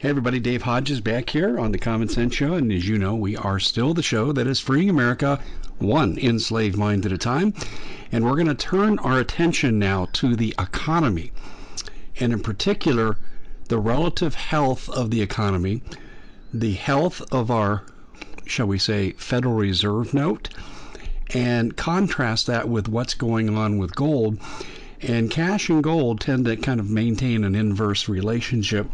Hey everybody, Dave Hodges back here on the Common Sense Show, and as you know, we are still the show that is freeing America one enslaved mind at a time. And we're going to turn our attention now to the economy, and in particular, the relative health of the economy, the health of our, shall we say, Federal Reserve note, and contrast that with what's going on with gold. And cash and gold tend to kind of maintain an inverse relationship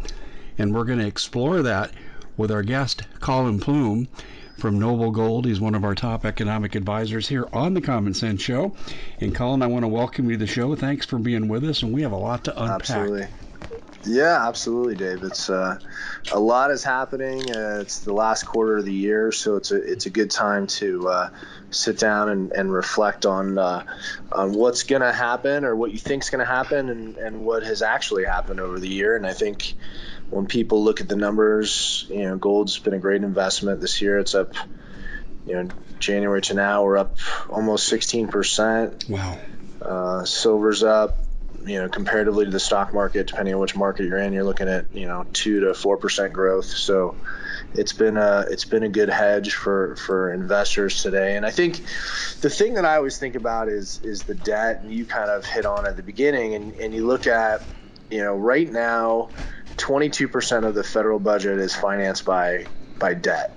and we're going to explore that with our guest, Collin Plume from Noble Gold. He's one of our top economic advisors here on the Common Sense Show. And Collin, I want to welcome you to the show. Thanks for being with us, and we have a lot to unpack. Absolutely. Yeah, absolutely, Dave. It's uh, a lot is happening. Uh, it's the last quarter of the year, so it's a it's a good time to uh, sit down and, and reflect on uh, on what's going to happen or what you think is going to happen and, and what has actually happened over the year. And I think when people look at the numbers, you know, gold's been a great investment this year. It's up, you know, January to now, we're up almost 16%. Wow. Uh, silver's up, you know, comparatively to the stock market, depending on which market you're in, you're looking at, you know, two to four percent growth. So it's been a it's been a good hedge for for investors today. And I think the thing that I always think about is is the debt, and you kind of hit on at the beginning, and and you look at, you know, right now 22% of the federal budget is financed by by debt.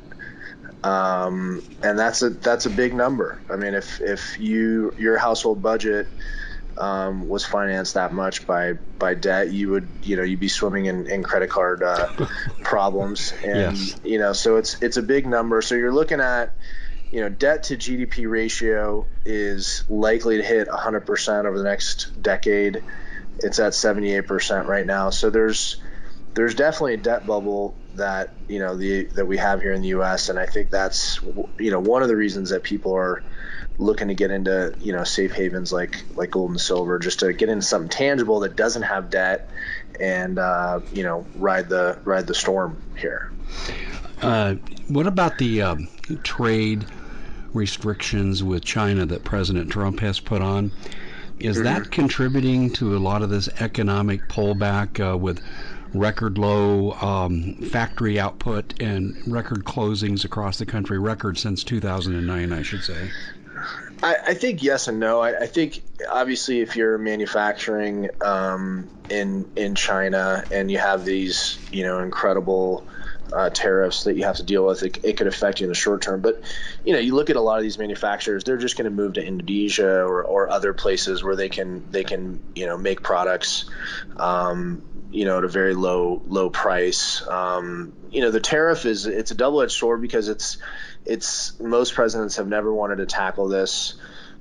Um, and that's a that's a big number. I mean, if if you your household budget um, was financed that much by by debt, you would you know you'd be swimming in, in credit card uh, problems, and yes. you know so it's it's a big number. So you're looking at you know debt to GDP ratio is likely to hit 100% over the next decade. It's at 78% right now. So there's there's definitely a debt bubble that you know the that we have here in the U.S. and I think that's you know one of the reasons that people are looking to get into you know safe havens like like gold and silver just to get into something tangible that doesn't have debt and uh, you know ride the ride the storm here. Uh, what about the um, trade restrictions with China that President Trump has put on? Is mm-hmm. that contributing to a lot of this economic pullback uh, with record low um, factory output and record closings across the country, record since 2009, I should say? I, I think yes and no. I, I, think obviously if you're manufacturing um, in in China and you have these you know incredible uh, tariffs that you have to deal with, it, it, could affect you in the short term. But you know, you look at a lot of these manufacturers; they're just going to move to Indonesia or, or other places where they can they can you know make products um, you know, at a very low low price. Um, you know, the tariff is it's a double edged sword because it's it's most presidents have never wanted to tackle this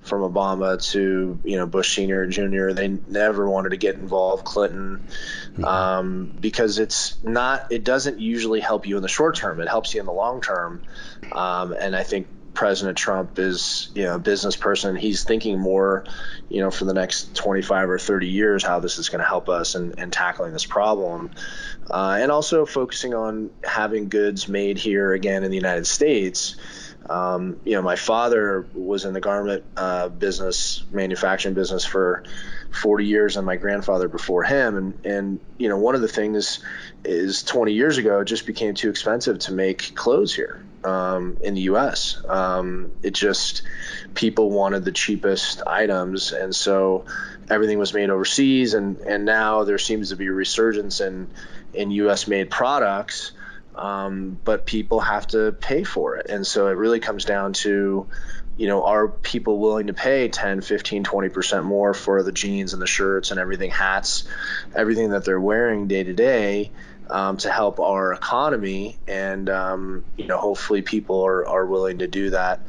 from Obama to you know Bush Senior and Junior. They never wanted to get involved. Clinton, mm-hmm. um, because it's not. It doesn't usually help you in the short term. It helps you in the long term. Um, and I think President Trump is, you know, a business person. He's thinking more, you know, for the next 25 or 30 years how this is going to help us and in, in, tackling this problem, uh, and also focusing on having goods made here again in the United States. Um, you know, my father was in the garment uh, business, manufacturing business for 40 years, and my grandfather before him. And and you know, one of the things is 20 years ago, it just became too expensive to make clothes here um, in the U.S. Um, it just people wanted the cheapest items, and so everything was made overseas. And and now there seems to be a resurgence in in U.S. made products, um, but people have to pay for it, and so it really comes down to you know, are people willing to pay 10, 15, 20% more for the jeans and the shirts and everything, hats, everything that they're wearing day to day? um, to help our economy, and um, you know, hopefully people are, are willing to do that.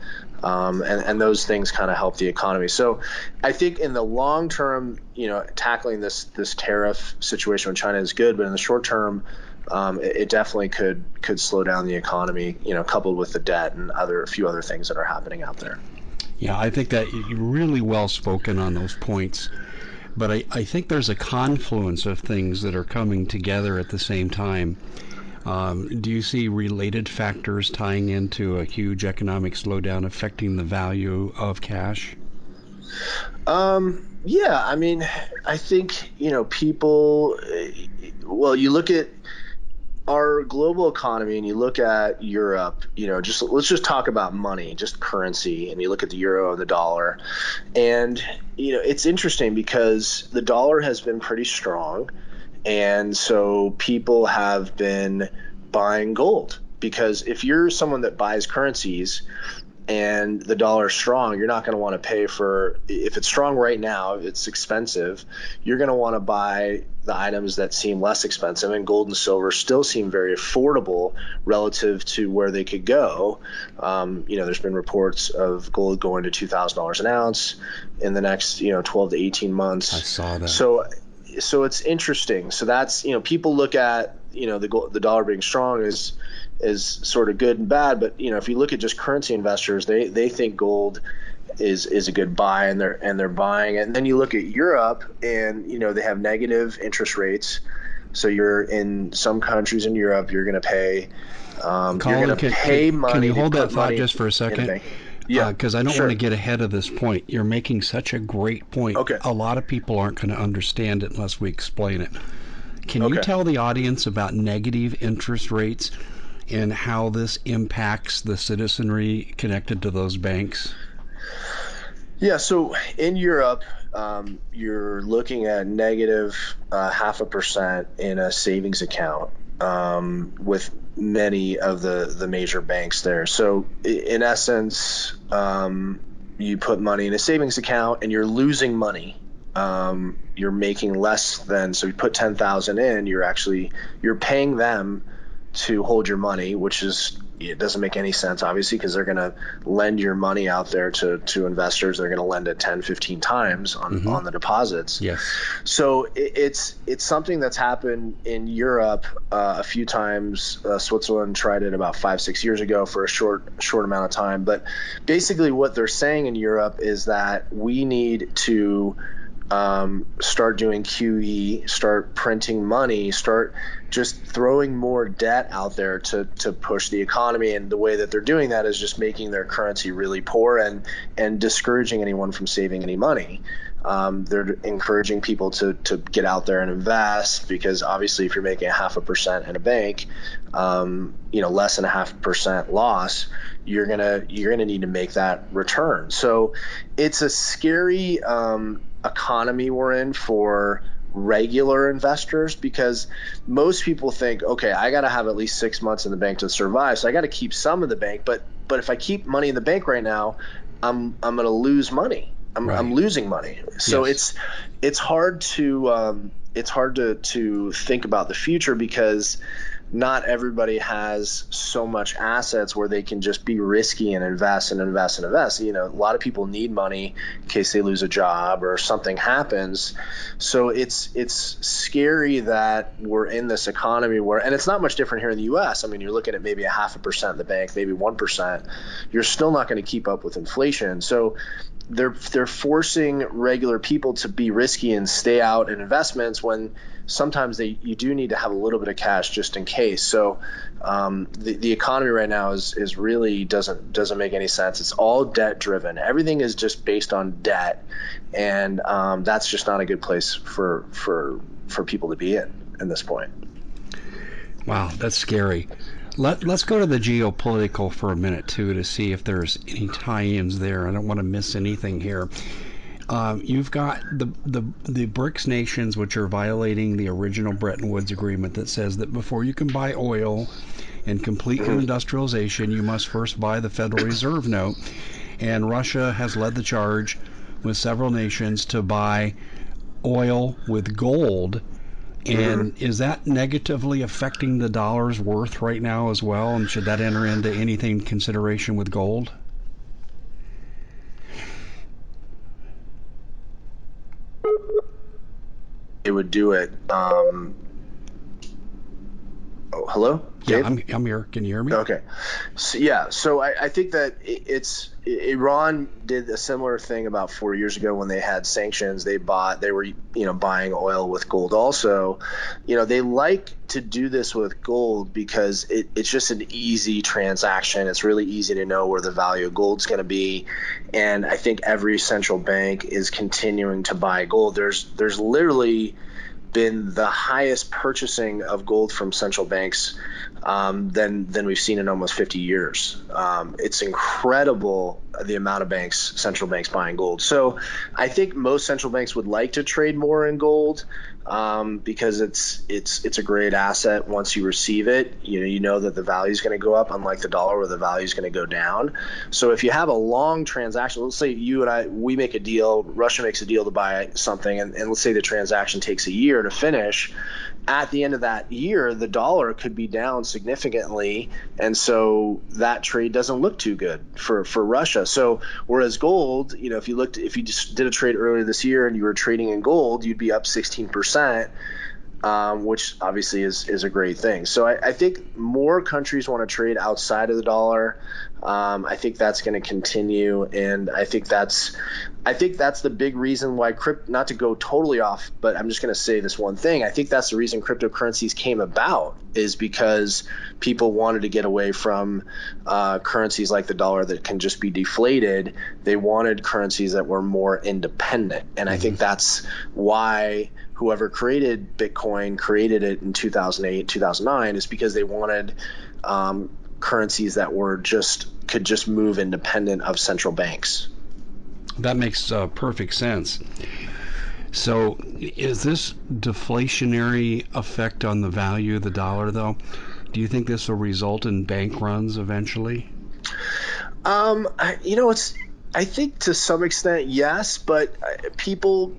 Um, and, and those things kind of help the economy. So, I think in the long term, you know, tackling this this tariff situation with China is good, but in the short term, um, it, it, definitely could could slow down the economy. You know, coupled with the debt and other a few other things that are happening out there. Yeah, I think that you're really well spoken on those points. But I, I think there's a confluence of things that are coming together at the same time. Um, do you see related factors tying into a huge economic slowdown affecting the value of cash? Um, yeah, I mean, I think, you know, people, well, you look at our global economy and you look at Europe, you know, just let's just talk about money, just currency, and you look at the euro and the dollar, and you know, it's interesting because the dollar has been pretty strong, and so people have been buying gold. Because if you're someone that buys currencies and the dollar's strong, you're not going to want to pay for if it's strong right now, it's expensive. You're going to want to buy the items that seem less expensive, and gold and silver still seem very affordable relative to where they could go. Um, you know, there's been reports of gold going to two thousand dollars an ounce in the next you know 12 to 18 months. I saw that. So, so it's interesting. So that's you know people look at you know the the dollar being strong is is sort of good and bad. But you know, if you look at just currency investors, they they think gold is is a good buy, and they're and they're buying. And then you look at Europe, and you know they have negative interest rates. So you're in some countries in Europe, you're going to pay. Um, Collin, you're going to pay can, money. Can you hold that thought just for a second? Yeah, because uh, I don't sure. want to get ahead of this point. You're making such a great point. Okay. A lot of people aren't going to understand it unless we explain it. Can okay. you tell the audience about negative interest rates and how this impacts the citizenry connected to those banks? Yeah, so in Europe, um, you're looking at negative uh, half a percent in a savings account um, with many of the, the major banks there. So, in essence, um, you put money in a savings account and you're losing money. Um, you're making less than so you put ten thousand in. You're actually you're paying them to hold your money, which is it doesn't make any sense obviously because they're going to lend your money out there to, to investors. They're going to lend it 10 15 times on, mm-hmm. on the deposits. Yes. So it, it's it's something that's happened in europe uh, a few times. Uh, switzerland tried it about five six years ago for a short short amount of time. But basically what they're saying in europe is that we need to um, start doing QE, start printing money, start just throwing more debt out there to, to push the economy. And the way that they're doing that is just making their currency really poor and, and discouraging anyone from saving any money. Um, they're encouraging people to, to get out there and invest because obviously if you're making a half a percent in a bank, um, you know, less than a half percent loss, you're gonna you're gonna need to make that return. So it's a scary um, economy we're in for regular investors because most people think okay i got to have at least six months in the bank to survive so i got to keep some of the bank but but if i keep money in the bank right now i'm i'm going to lose money I'm, right. I'm losing money so yes. it's it's hard to um, it's hard to to think about the future because not everybody has so much assets where they can just be risky and invest and invest and invest. You know, a lot of people need money in case they lose a job or something happens. So it's it's scary that we're in this economy where, and it's not much different here in the U.S. I mean, you're looking at maybe a half a percent in the bank, maybe one percent. You're still not going to keep up with inflation. So they're they're forcing regular people to be risky and stay out in investments when sometimes they you do need to have a little bit of cash just in case. So um, the the economy right now is is really doesn't doesn't make any sense. It's all debt driven. Everything is just based on debt, and um, that's just not a good place for for for people to be in at this point. Wow, that's scary. Let, let's go to the geopolitical for a minute too to see if there's any tie-ins there. I don't want to miss anything here. Um, you've got the, the the BRICS nations, which are violating the original Bretton Woods agreement that says that before you can buy oil and complete your industrialization, you must first buy the Federal Reserve note. And Russia has led the charge with several nations to buy oil with gold and mm-hmm. is that negatively affecting the dollar's worth right now as well? And should that enter into anything consideration with gold? It would do it. Um, oh, hello? Dave? Yeah, I'm, I'm here. Can you hear me? Okay. So, yeah, so I, I think that it's Iran did a similar thing about four years ago when they had sanctions. They bought, they were, you know, buying oil with gold. Also, you know, they like to do this with gold because it, it's just an easy transaction. It's really easy to know where the value of gold's going to be, and I think every central bank is continuing to buy gold. There's, there's literally been the highest purchasing of gold from central banks um, than than we've seen in almost 50 years. Um, it's incredible the amount of banks, central banks buying gold. So I think most central banks would like to trade more in gold um, because it's it's it's a great asset once you receive it. You know you know that the value is going to go up, unlike the dollar where the value is going to go down. So if you have a long transaction, let's say you and I we make a deal, Russia makes a deal to buy something, and, and let's say the transaction takes a year to finish at the end of that year, the dollar could be down significantly, and so that trade doesn't look too good for for Russia. So whereas gold, you know, if you looked, if you just did a trade earlier this year and you were trading in gold, you'd be up 16 percent. Um, which obviously is, is a great thing. So I, I think more countries want to trade outside of the dollar. Um, I think that's going to continue, and I think that's I think that's the big reason why crypt. Not to go totally off, but I'm just going to say this one thing. I think that's the reason cryptocurrencies came about is because people wanted to get away from uh, currencies like the dollar that can just be deflated. They wanted currencies that were more independent, and I think mm-hmm. that's why whoever created Bitcoin created it in 2008, 2009 is because they wanted um, currencies that were just could just move independent of central banks. That makes uh, perfect sense. So, is this deflationary effect on the value of the dollar, though? Do you think this will result in bank runs eventually? Um, you know, it's. I think to some extent, yes, but uh, people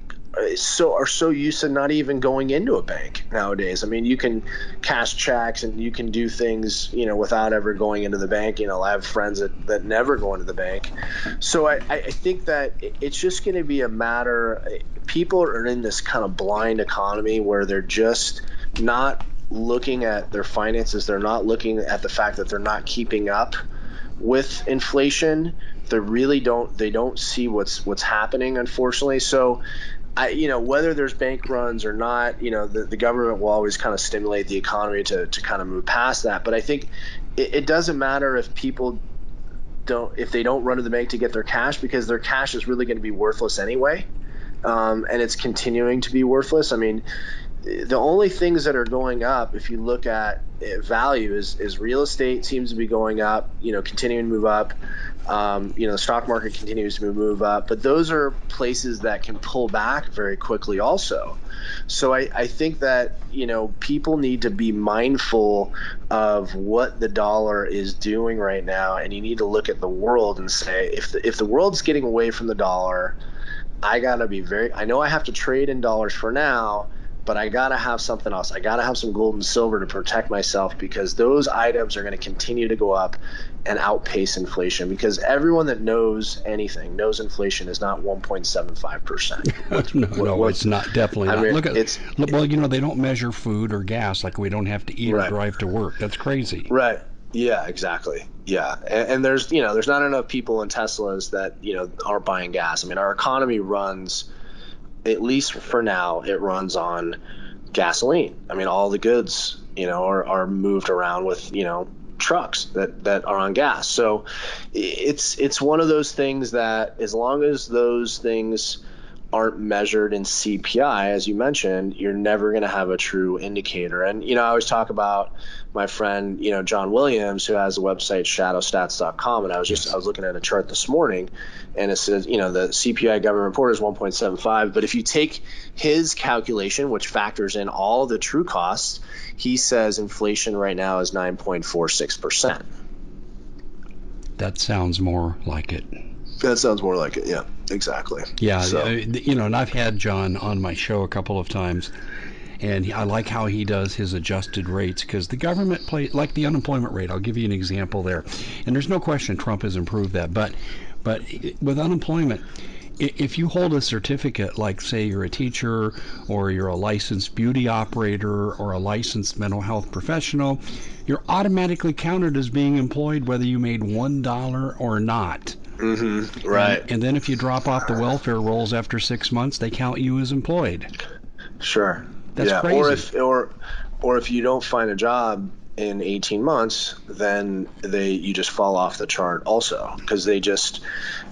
so are so used to not even going into a bank nowadays. I mean, you can cash checks and you can do things, you know, without ever going into the bank. You know, I have friends that, that never go into the bank. So I, I think that it's just going to be a matter. People are in this kind of blind economy where they're just not looking at their finances. They're not looking at the fact that they're not keeping up with inflation they really don't they don't see what's what's happening unfortunately so I, you know, whether there's bank runs or not, you know, the, the government will always kind of stimulate the economy to, to kind of move past that. But I think it, it doesn't matter if people don't, if they don't run to the bank to get their cash because their cash is really going to be worthless anyway. Um, and it's continuing to be worthless. I mean, the only things that are going up, if you look at value, is, is real estate seems to be going up, you know, continuing to move up. Um, you know, the stock market continues to move up, but those are places that can pull back very quickly also. So I, I think that, you know, people need to be mindful of what the dollar is doing right now. And you need to look at the world and say, if the, if the world's getting away from the dollar, I got to be very, I know I have to trade in dollars for now but I gotta have something else. I gotta have some gold and silver to protect myself because those items are going to continue to go up and outpace inflation. Because everyone that knows anything knows inflation is not 1.75 percent. no, no, it's not. Definitely I not. Mean, Look at it's well, you know, they don't measure food or gas like we don't have to eat right. or drive to work. That's crazy. Right. Yeah, exactly. Yeah, and, and, there's you know there's not enough people in Teslas that you know aren't buying gas. I mean, our economy runs at least for now, it runs on gasoline. I mean, all the goods, you know, are, are moved around with, you know, trucks that, that are on gas. So it's it's one of those things that as long as those things aren't measured in CPI, as you mentioned, you're never going to have a true indicator. And you know, I always talk about my friend, you know, John Williams, who has a website shadowstats.com, and I was just I was looking at a chart this morning, and it says, you know, the CPI government report is 1.75, but if you take his calculation, which factors in all the true costs, he says inflation right now is 9.46 percent. That sounds more like it. That sounds more like it. Yeah, exactly. Yeah, so. Uh, you know, and I've had John on my show a couple of times, and I like how he does his adjusted rates because the government play like the unemployment rate. I'll give you an example there, and there's no question Trump has improved that, but but with unemployment. If you hold a certificate, like say you're a teacher or you're a licensed beauty operator or a licensed mental health professional, you're automatically counted as being employed whether you made one dollar or not. Mm-hmm. Right. And, and, then if you drop off the welfare rolls after six months, they count you as employed. Sure. That's yeah. crazy. Or if or or if you don't find a job in 18 months, then they you just fall off the chart also because they just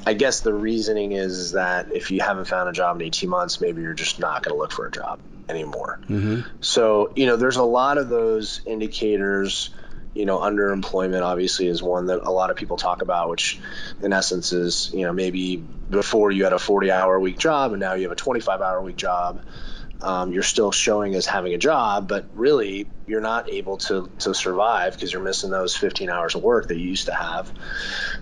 I guess the reasoning is that if you haven't found a job in 18 months, maybe you're just not going to look for a job. anymore. Mm-hmm. So, you know, there's a lot of those indicators. You know, underemployment obviously is one that a lot of people talk about, which in essence is, you know, maybe before you had a 40 hour week job and now you have a 25 hour week job um, you're still showing as having a job, but really you're not able to to survive because you're missing those 15 hours of work that you used to have.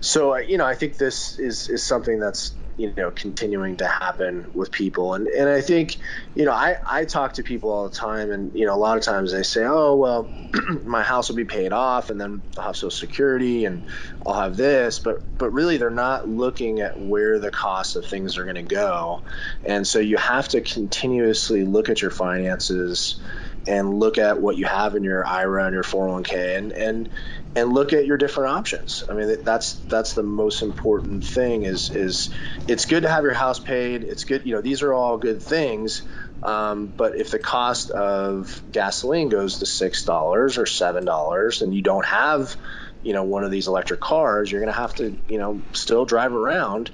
So you know, I think this is is something that's you know continuing to happen with people. And and I think you know I I talk to people all the time and you know a lot of times they say oh well my house will be paid off and then I'll have social security and I'll have this. But but really they're not looking at where the cost of things are going to go. And so you have to continuously look at your finances and look at what you have in your IRA and your 401k and and and look at your different options. I mean, that's that's the most important thing. Is is it's good to have your house paid. It's good, you know, these are all good things. Um, but if the cost of gasoline goes to six dollars or seven dollars, and you don't have, you know, one of these electric cars, you're going to have to, you know, still drive around.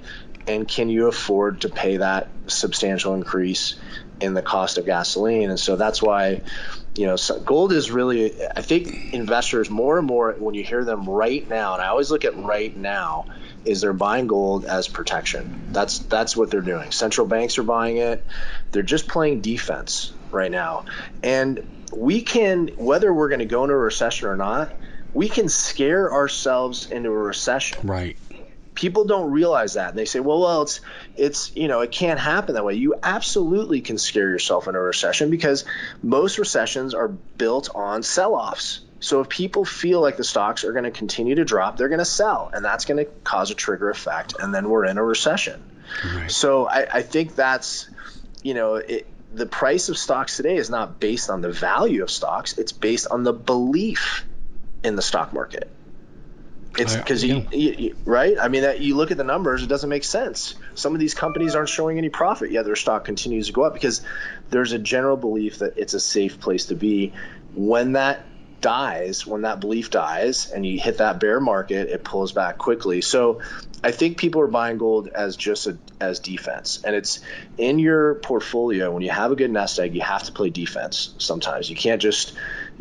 And can you afford to pay that substantial increase in the cost of gasoline? And so that's why you know, so gold is really, I think investors more and more, when you hear them right now, and I always look at right now, is they're buying gold as protection. That's that's what they're doing. Central banks are buying it. They're just playing defense right now. And we can, whether we're going to go into a recession or not, we can scare ourselves into a recession. Right people don't realize that. And they say well well it's it's you know it can't happen that way. You absolutely can scare yourself in a recession because most recessions are built on sell-offs. So if people feel like the stocks are going to continue to drop they're going to sell and that's going to cause a trigger effect and then we're in a recession. Right. so I, I, think that's you know it, the price of stocks today is not based on the value of stocks it's based on the belief in the stock market it's because you, you, right. I mean, that you look at the numbers, it doesn't make sense. Some of these companies aren't showing any profit yet; their stock continues to go up because there's a general belief that it's a safe place to be. When that dies, when that belief dies, and you hit that bear market, it pulls back quickly. So, I think people are buying gold as just a, as defense, and it's in your portfolio. When you have a good nest egg, you have to play defense. Sometimes you can't just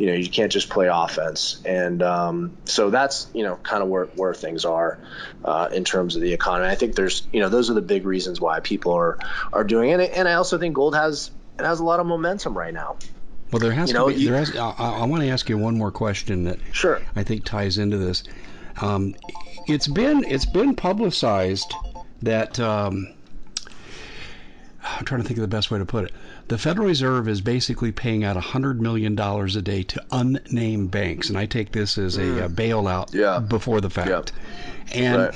you know you can't just play offense. And um, so that's you know kind of where, where things are uh, in terms of the economy. I think there's you know those are the big reasons why people are are doing it. And i also think gold has it has a lot of momentum right now. Well there has you to know, be there has, I, I want to ask you one more question that sure. I think ties into this. Um, it's been it's been publicized that um, I'm trying to think of the best way to put it the Federal Reserve is basically paying out $100 million a day to unnamed banks. And I take this as a, mm. a bailout yeah. before the fact. And right.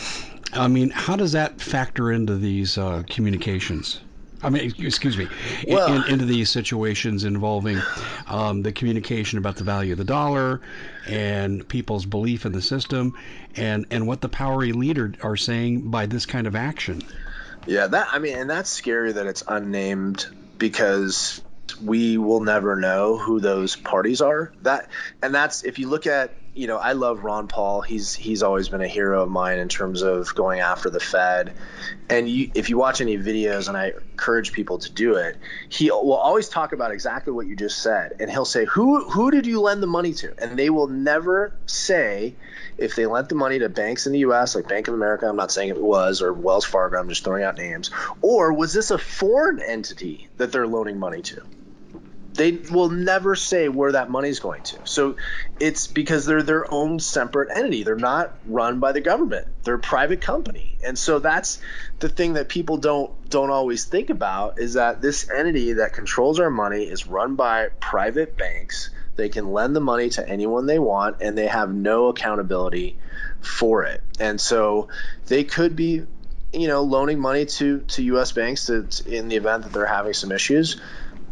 I mean, how does that factor into these uh, communications? I mean, excuse me, well, in, into these situations involving um, the communication about the value of the dollar and people's belief in the system and, and what the power elite are saying by this kind of action. Yeah, that I mean, and that's scary that it's unnamed because we will never know who those parties are. That and that's if you look at you know I love Ron Paul. He's he's always been a hero of mine in terms of going after the Fed. And you, if you watch any videos, and I encourage people to do it, he will always talk about exactly what you just said, and he'll say who who did you lend the money to, and they will never say if they lent the money to banks in the U.S. like Bank of America. I'm not saying it was or Wells Fargo. I'm just throwing out names. Or was this a foreign entity that they're loaning money to? they will never say where that money is going to. So it's because they're their own separate entity. They're not run by the government. They're a private company. And so that's the thing that people don't don't always think about is that this entity that controls our money is run by private banks. They can lend the money to anyone they want and they have no accountability for it. And so they could be you know loaning money to to US banks to, in the event that they're having some issues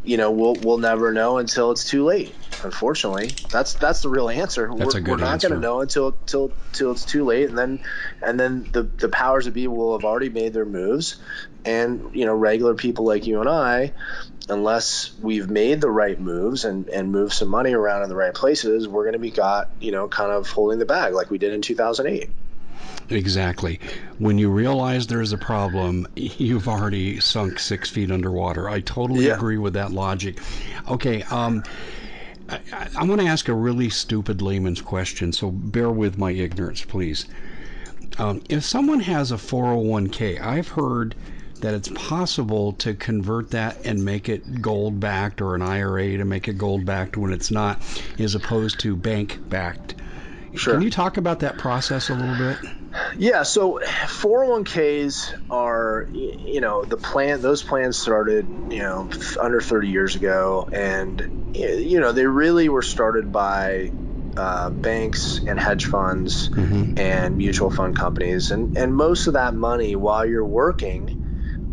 you know we'll we'll never know until it's too late. Unfortunately, that's that's the real answer. That's we're, a good we're not going to know until till till it's too late, and then and then the the powers that be will have already made their moves, and you know regular people like you and I, unless we've made the right moves and and moved some money around in the right places, we're going to be got you know kind of holding the bag like we did in 2008. Exactly. When you realize there's a problem, you've already sunk six feet underwater. I totally Yeah. agree with that logic. Okay, um, I, I, I want to ask a really stupid layman's question, so bear with my ignorance, please. Um, if someone has a 401k, I've heard that it's possible to convert that and make it gold backed or an IRA to make it gold backed when it's not, as opposed to bank backed. Sure. Can you talk about that process a little bit? Yeah, so 401ks are, you know, the plan. Those plans started, you know, under 30 years ago, and you know they really were started by uh, banks and hedge funds Mhm. and mutual fund companies, and and most of that money while you're working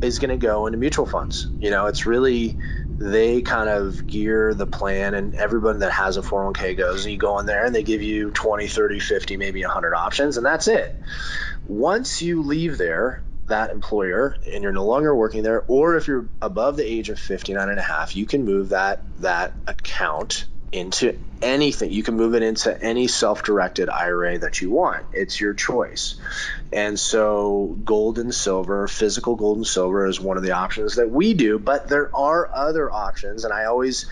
is going to go into mutual funds. You know, it's really they kind of gear the plan and everybody that has a 401k goes and you go in there and they give you 20 30 50 maybe 100 options and that's it once you leave there that employer and you're no longer working there or if you're above the age of 59 and a half you can move that that account into anything. You can move it into any self-directed ira that you want. It's your choice. And so gold and silver physical gold and silver is one of the options that we do but there are other options. And i always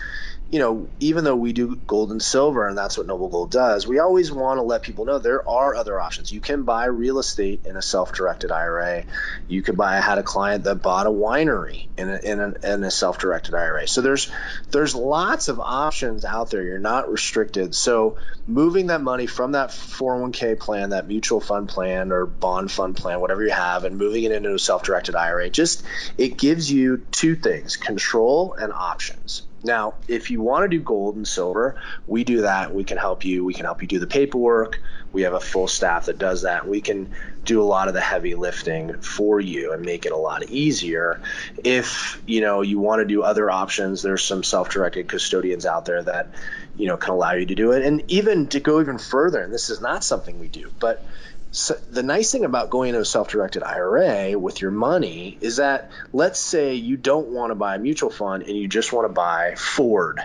you know, even though we do gold and silver and that's what Noble Gold does, we always want to let people know there are other options. You can buy real estate in a self-directed IRA. You could buy. I had a client that bought a winery in a, in a, in a self-directed IRA. So there's there's lots of options out there. You're not restricted. So moving that money from that 401k plan, that mutual fund plan or bond fund plan, whatever you have, and moving it into a self-directed IRA, just it gives you two things: control and options. Now, if you want to do gold and silver, we do that. We can help you. We can help you do the paperwork. We have a full staff that does that. We can do a lot of the heavy lifting for you and make it a lot easier. If, you know, you want to do other options, there's some self-directed custodians out there that, you know, can allow you to do it. And even to go even further, and this is not something we do, but so the nice thing about going into a self-directed IRA with your money is that let's say you don't want to buy a mutual fund and you just want to buy Ford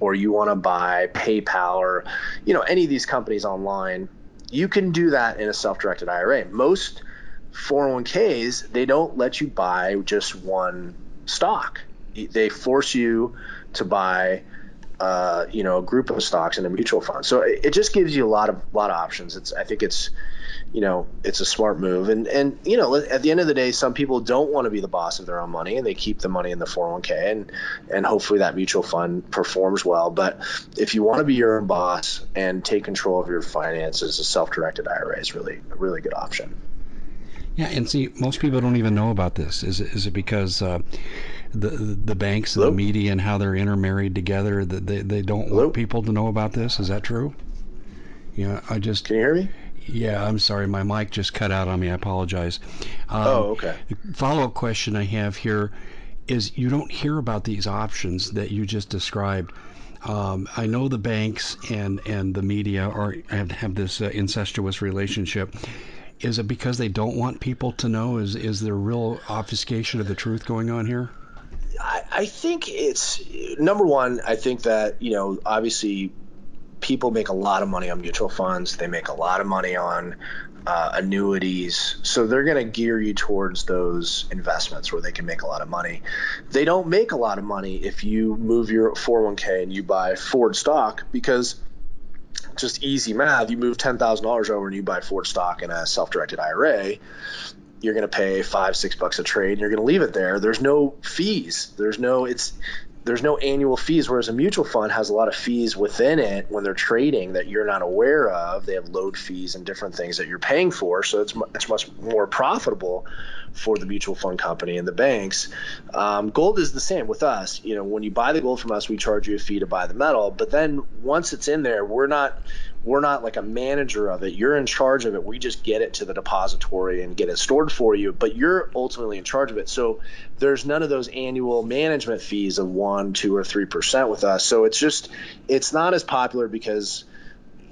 or you want to buy PayPal or you know any of these companies online, you can do that in a self-directed IRA. Most 401ks, they don't let you buy just one stock. They force you to buy uh, you know, a group of stocks in a mutual fund. So it, it just gives you a lot of lot of options. It's I think it's you know it's a smart move and and you know at the end of the day some people don't want to be the boss of their own money and they keep the money in the 401k and and hopefully that mutual fund performs well but if you want to be your own boss and take control of your finances a self-directed ira is really a really good option Yeah, and see, most people don't even know about this. Is it, is it because uh, the the banks and Hello? the media and how they're intermarried together that they, they don't Hello? want people to know about this? Is that true? Yeah, I just can you hear me yeah, I'm sorry, my mic just cut out on me. I apologize. Um, oh okay follow up question I have here is you don't hear about these options that you just described. Um, I know the banks and, and the media are have, have this uh, incestuous relationship. Is it because they don't want people to know? Is is there real obfuscation of the truth going on here? I, I think it's number one. I think that you know, obviously, people make a lot of money on mutual funds. They make a lot of money on uh, annuities, so they're going to gear you towards those investments where they can make a lot of money. They don't make a lot of money if you move your 401k and you buy Ford stock because just easy math. You move ten thousand dollars over and you buy Ford stock in a self-directed IRA you're going to pay five six bucks a trade and you're going to leave it there there's no fees there's no it's there's no annual fees whereas a mutual fund has a lot of fees within it when they're trading that you're not aware of. They have load fees and different things that you're paying for. So it's, it's much more profitable for the mutual fund company and the banks. Um, gold is the same with us. You know when you buy the gold from us we charge you a fee to buy the metal. But then once it's in there we're not we're not like a manager of it. You're in charge of it. We just get it to the depository and get it stored for you, but you're ultimately in charge of it. So there's none of those annual management fees of one, two, or three percent with us. So it's just it's not as popular because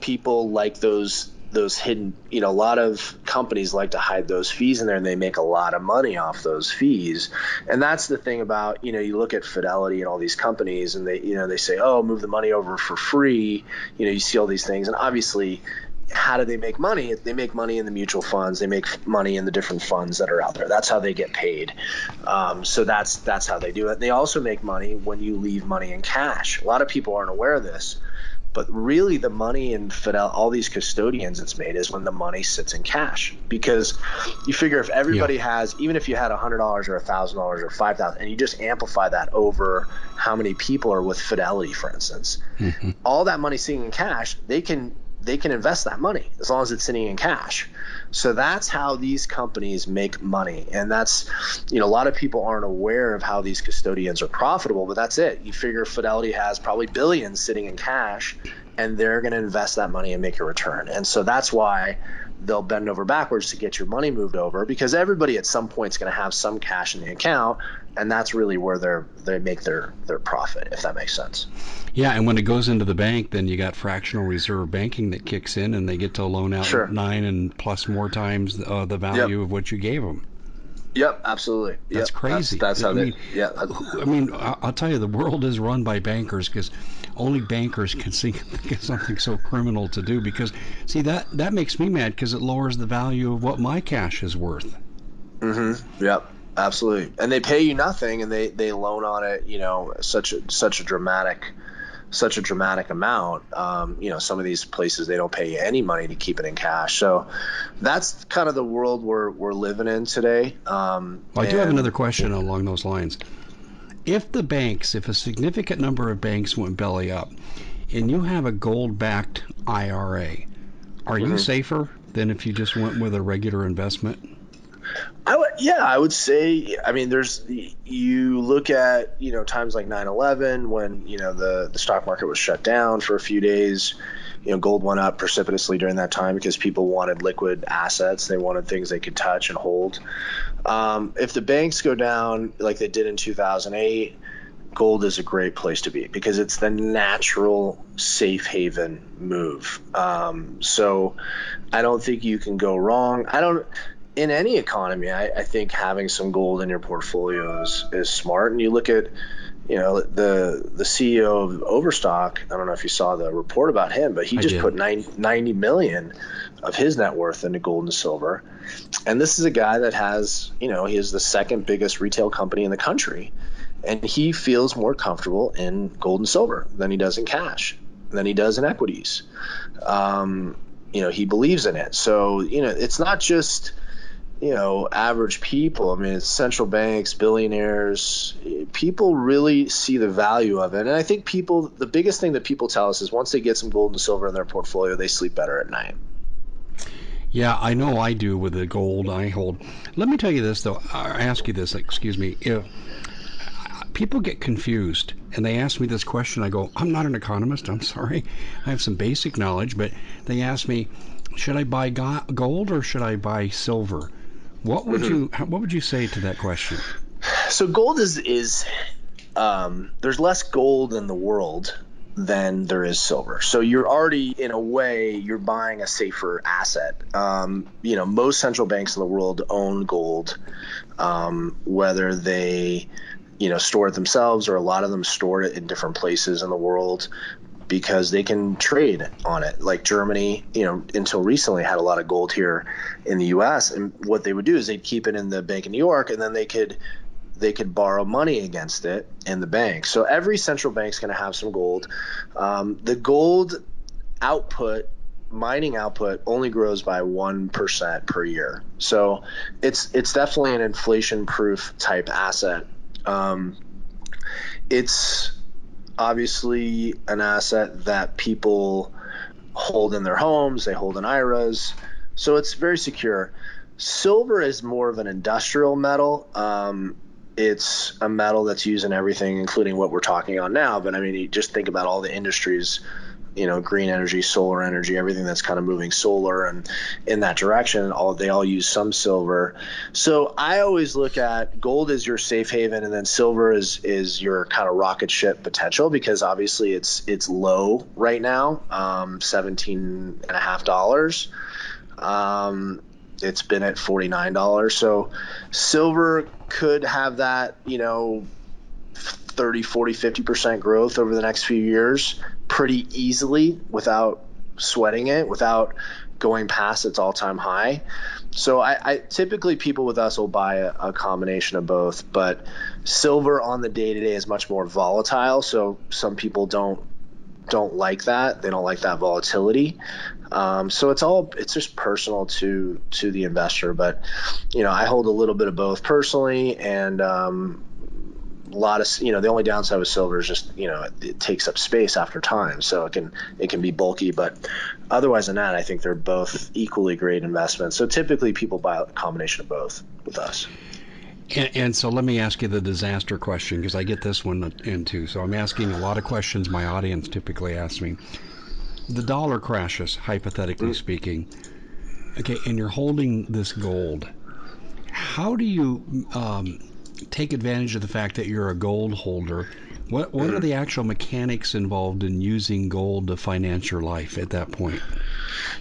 people like those those hidden you know a lot of companies like to hide those fees in there and they make a lot of money off those fees and that's the thing about you know you look at fidelity and all these companies and they you know they say oh move the money over for free you know you see all these things and obviously how do they make money? They make money in the mutual funds. They make money in the different funds that are out there. That's how they get paid. Um, so that's that's how they do it. They also make money when you leave money in cash. A lot of people aren't aware of this, but really the money in Fidel, all these custodians it's made is when the money sits in cash. Because you figure if everybody yeah. has, even if you had hundred dollars or thousand dollars or five thousand, and you just amplify that over how many people are with Fidelity, for instance, mm-hmm. all that money sitting in cash, they can they can invest that money as long as it's sitting in cash. So that's how these companies make money. And that's, you know, a lot of people aren't aware of how these custodians are profitable, but that's it. You figure Fidelity has probably billions sitting in cash and they're going to invest that money and make a return. And so that's why they'll bend over backwards to get your money moved over because everybody at some point is going to have some cash in the account and that's really where they're they make their their profit if that makes sense yeah and when it goes into the bank then you got fractional reserve banking that kicks in and they get to loan out sure. nine and plus more times uh, the value yep. of what you gave them Yep, absolutely. That's yep. crazy. That's, that's how I mean, they. Yeah. I mean, I'll tell you, the world is run by bankers because only bankers can think of something so criminal to do. Because see that that makes me mad because it lowers the value of what my cash is worth. Mm-hmm. Yep. Absolutely. And they pay you nothing, and they they loan on it. You know, such a such a dramatic such a dramatic amount. Um, you know, some of these places they don't pay you any money to keep it in cash. So that's kind of the world we're we're living in today. Um, well, I do have another question along those lines. If the banks, if a significant number of banks went belly up, and you have a gold-backed IRA, are mm-hmm. you safer than if you just went with a regular investment? Yeah, I would say. I mean, there's you look at you know times like 9/11 when you know the the stock market was shut down for a few days. You know, gold went up precipitously during that time because people wanted liquid assets. They wanted things they could touch and hold. Um, if the banks go down like they did in 2008, gold is a great place to be because it's the natural safe haven move. Um, so I don't think you can go wrong. I don't in any economy, I, I, think having some gold in your portfolio is, is smart. And you look at, you know, the the CEO of Overstock. I don't know if you saw the report about him, but he I just did. put 90, 90 million of his net worth into gold and silver. And this is a guy that has, you know, he is the second biggest retail company in the country, and he feels more comfortable in gold and silver than he does in cash, than he does in equities. Um, you know, he believes in it. So, you know, it's not just you know, average people. I mean, it's central banks, billionaires. People really see the value of it. And I think people, the biggest thing that people tell us is once they get some gold and silver in their portfolio, they sleep better at night. Yeah, I know I do with the gold I hold. Let me tell you this, though. I ask you this, excuse me. If uh, people get confused and they ask me this question, I go, I'm not an economist. I'm sorry. I have some basic knowledge, but they ask me, should I buy gold or should I buy silver? What would mm-hmm. you What would you say to that question? So gold is is um, there's less gold in the world than there is silver. So you're already in a way you're buying a safer asset. Um, you know, most central banks in the world own gold, um, whether they you know store it themselves or a lot of them store it in different places in the world because they can trade on it. Like Germany, you know, until recently had a lot of gold here in the U.S. And what they would do is they'd keep it in the Bank of New York, and then they could they could borrow money against it in the bank. So every central bank's going to have some gold. Um, the gold output mining output only grows by 1% per year. So it's it's definitely an inflation proof type asset. Um, it's obviously an asset that people hold in their homes, they hold in IRAs. So it's very secure. Silver is more of an industrial metal. Um, it's a metal that's used in everything, including what we're talking on now. But I mean, you just think about all the industries you know green energy solar energy everything that's kind of moving solar and in that direction all they all use some silver. So i always look at gold as your safe haven and then silver is is your kind of rocket ship potential because obviously it's it's low right now um, 17 and a half dollars. Um, it's been at $49 so silver could have that you know 30 40 50% growth over the next few years pretty easily without sweating it without going past its all-time high. So I, I typically people with us will buy a, a combination of both, but silver on the day to day is much more volatile. So some people don't don't like that. They don't like that volatility. Um, so it's all it's just personal to to the investor. But you know, I hold a little bit of both personally, and um, a lot of you know the only downside with silver is just you know it, it, takes up space after time. So it can it can be bulky but otherwise than that i think they're both equally great investments. So typically people buy a combination of both with us. And, and so let me ask you the disaster question because i get this one in too. So i'm asking a lot of questions my audience typically asks me. The dollar crashes hypothetically mm-hmm. speaking. Okay and you're holding this gold. How do you um, take advantage of the fact that you're a gold holder. What what are the actual mechanics involved in using gold to finance your life at that point?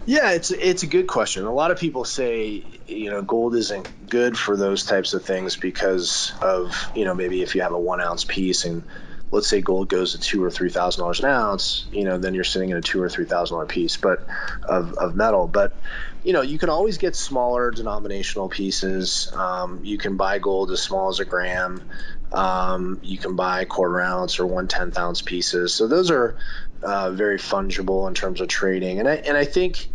Yeah, it's it's a good question. A lot of people say, you know, gold isn't good for those types of things because of, you know, maybe if you have a one ounce piece and let's say gold goes to two or three thousand dollars an ounce, you know, then you're sitting in a two or three thousand dollar piece, but of, of metal. But you know, you can always get smaller denominational pieces. Um, you can buy gold as small as a gram. Um, you can buy quarter ounce or one tenth ounce pieces. So those are uh, very fungible in terms of trading. And I and I think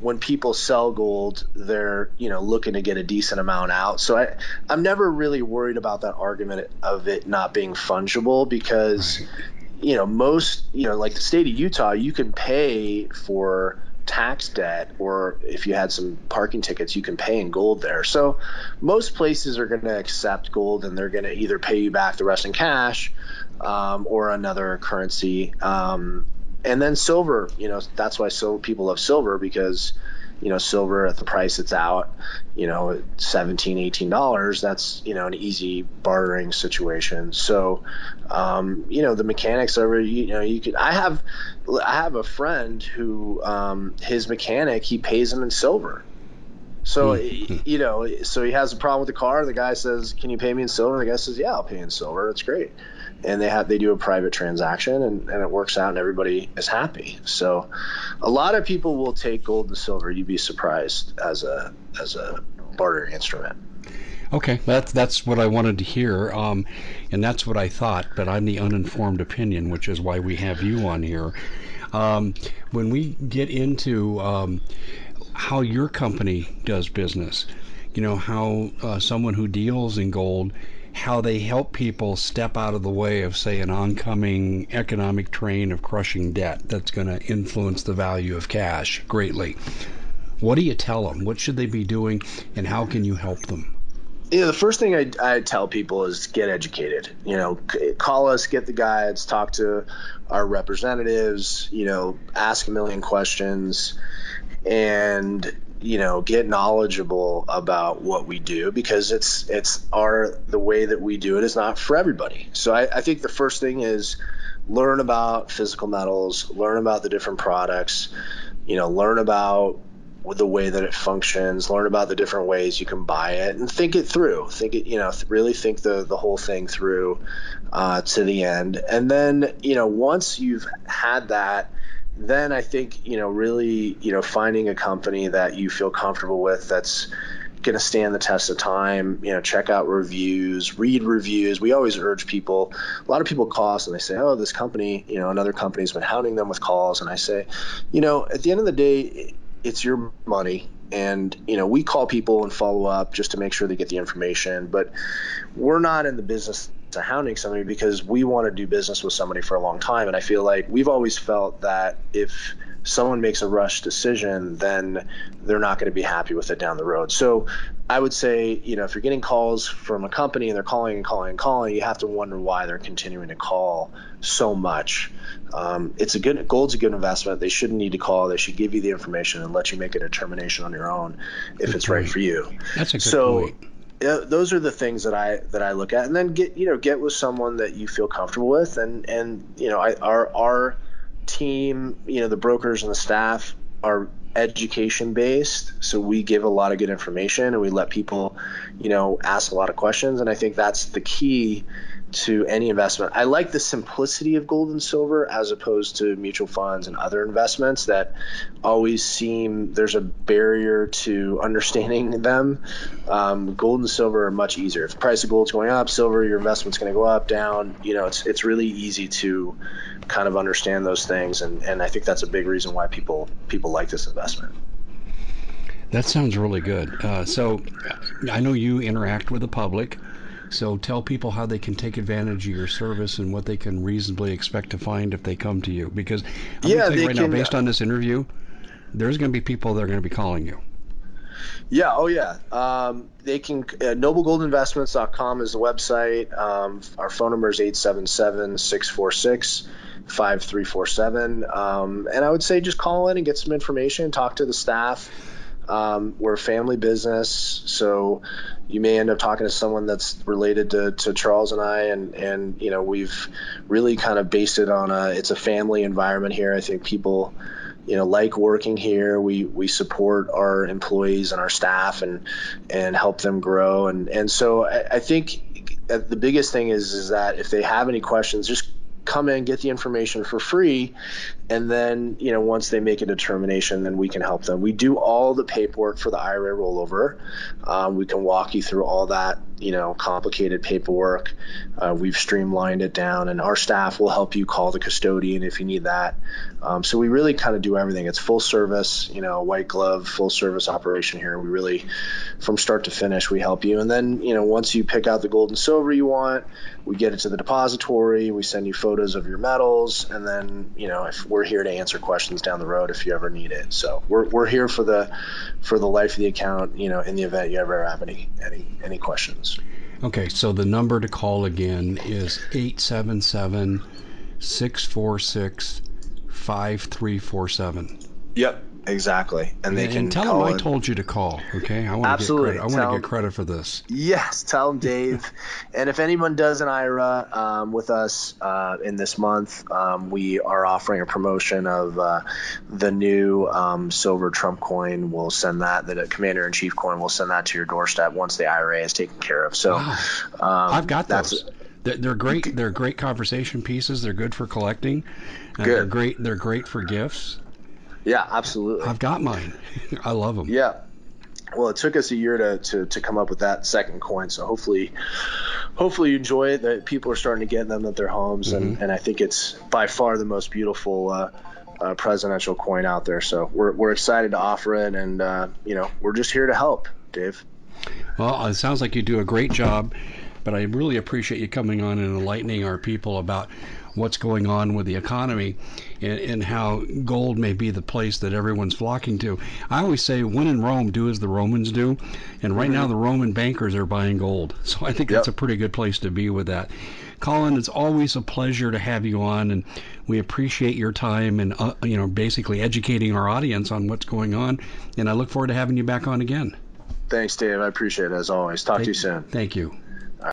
when people sell gold, they're you know looking to get a decent amount out. So I I'm never really worried about that argument of it not being fungible because you know most you know like the state of Utah, you can pay for tax debt or if you had some parking tickets you can pay in gold there. So most places are going to accept gold and they're going to either pay you back the rest in cash um, or another currency. Um, and then silver you know that's why so people love silver because you know silver at the price it's out you know 17 18 dollars that's you know an easy bartering situation. So um, you know the mechanics are you know you could i have i have a friend who um, his mechanic he pays him in silver. So mm-hmm. you know so he has a problem with the car the guy says can you pay me in silver? The guy says yeah i'll pay in silver it's great and they have they do a private transaction and, and it works out and everybody is happy so a lot of people will take gold and silver you'd be surprised as a as a bartering instrument Okay, that's that's what I wanted to hear, um, and that's what I thought. But I'm the uninformed opinion, which is why we have you on here. Um, when we get into um, how your company does business, you know how uh, someone who deals in gold how they help people step out of the way of, say, an oncoming economic train of crushing debt that's going to influence the value of cash greatly. What do you tell them? What should they be doing, and how can you help them? Yeah, the first thing I, I tell people is get educated. You know, call us, get the guides, talk to our representatives. You know, ask a million questions, and you know get knowledgeable about what we do because it's it's our the way that we do it is not for everybody. So I, I, think the first thing is learn about physical metals learn about the different products you know learn about the way that it functions learn about the different ways you can buy it and think it through. Think it you know really think the the whole thing through uh, to the end. And then you know once you've had that then I think you know really you know finding a company that you feel comfortable with that's going to stand the test of time. You know, check out reviews, read reviews. We always urge people. A lot of people call us and they say, "Oh, this company, you know, another company's been hounding them with calls." And I say, you know, at the end of the day, it's your money and you know we call people and follow up just to make sure they get the information but we're not in the business to hounding somebody because we want to do business with somebody for a long time. And I feel like we've always felt that if someone makes a rush decision, then they're not going to be happy with it down the road. So I would say, you know, if you're getting calls from a company and they're calling and calling and calling, you have to wonder why they're continuing to call so much. Um, it's a good gold's a good investment. They shouldn't need to call. They should give you the information and let you make a determination on your own if good it's point. right for you. That's a good so, point those are the things that I that I look at, and then get you know get with someone that you feel comfortable with, and and you know I, our our team, you know the brokers and the staff are education based, so we give a lot of good information and we let people, you know, ask a lot of questions, and I think that's the key to any investment. I like the simplicity of gold and silver as opposed to mutual funds and other investments that always seem there's a barrier to understanding them. Um, gold and silver are much easier. If the price of gold's going up, silver, your investment's going to go up, down. You know, it's it's really easy to kind of understand those things, and, and I think that's a big reason why people people like this investment. That sounds really good. Uh, so, I know you interact with the public. So tell people how they can take advantage of your service and what they can reasonably expect to find if they come to you. Because I'm yeah, right can, now, based on this interview, there's going to be people that are going to be calling you. Yeah, oh yeah. Um, they can uh, noblegoldinvestments.com is the website. Um, our phone number is 877-646-5347. Um, and I would say just call in and get some information, talk to the staff. Um, we're a family business, so you may end up talking to someone that's related to, to Charles and I, and and you know we've really kind of based it on a it's a family environment here. I think people you know like working here we we support our employees and our staff and and help them grow and and so I, I think the biggest thing is is that if they have any questions just come in, get the information for free, and then you know once they make a determination, then we can help them. We do all the paperwork for the IRA rollover. Um, we can walk you through all that you know complicated paperwork. Uh, we've streamlined it down, and our staff will help you call the custodian if you need that. Um, so we really kind of do everything. It's full service, you know, white glove, full service operation here. We really, from start to finish, we help you. And then you know once you pick out the gold and silver you want, we get it to the depository. We send you photos of your metals, and then you know if we're here to answer questions down the road if you ever need it. So we're, we're here for the for the life of the account. You know, in the event you ever have any any any questions. Okay, so the number to call again is 877 646 5347. Yep. Exactly, and they and, can and tell them I told you to call. Okay, I want Absolutely. to get credit. I want to get credit for this. Yes, tell them Dave. and if anyone does an IRA um, with us uh, in this month, um, we are offering a promotion of uh, the new um, silver Trump coin. We'll send that. The Commander in Chief coin. We'll send that to your doorstep once the IRA is taken care of. So wow. Um, I've got those. They're great. They're great conversation pieces. They're good for collecting. Good. They're great. They're great for gifts. Yeah, absolutely. I've got mine. I love them. Yeah. Well, it took us a year to, to, to come up with that second coin, so hopefully, hopefully you enjoy it. That people are starting to get them at their homes, mm-hmm. and, and I think it's by far the most beautiful uh, uh, presidential coin out there. So we're, we're excited to offer it, and uh, you know we're just here to help, Dave. Well, it sounds like you do a great job, but I really appreciate you coming on and enlightening our people about what's going on with the economy and, and, how gold may be the place that everyone's flocking to. I always say, when in Rome, do as the Romans do. And right mm-hmm. now, the Roman bankers are buying gold. So I think yep. that's a pretty good place to be with that. Collin, it's always a pleasure to have you on, and we appreciate your time and uh, you know basically educating our audience on what's going on. And I look forward to having you back on again. Thanks, Dave. I appreciate it as always. Talk thank, to you soon. Thank you.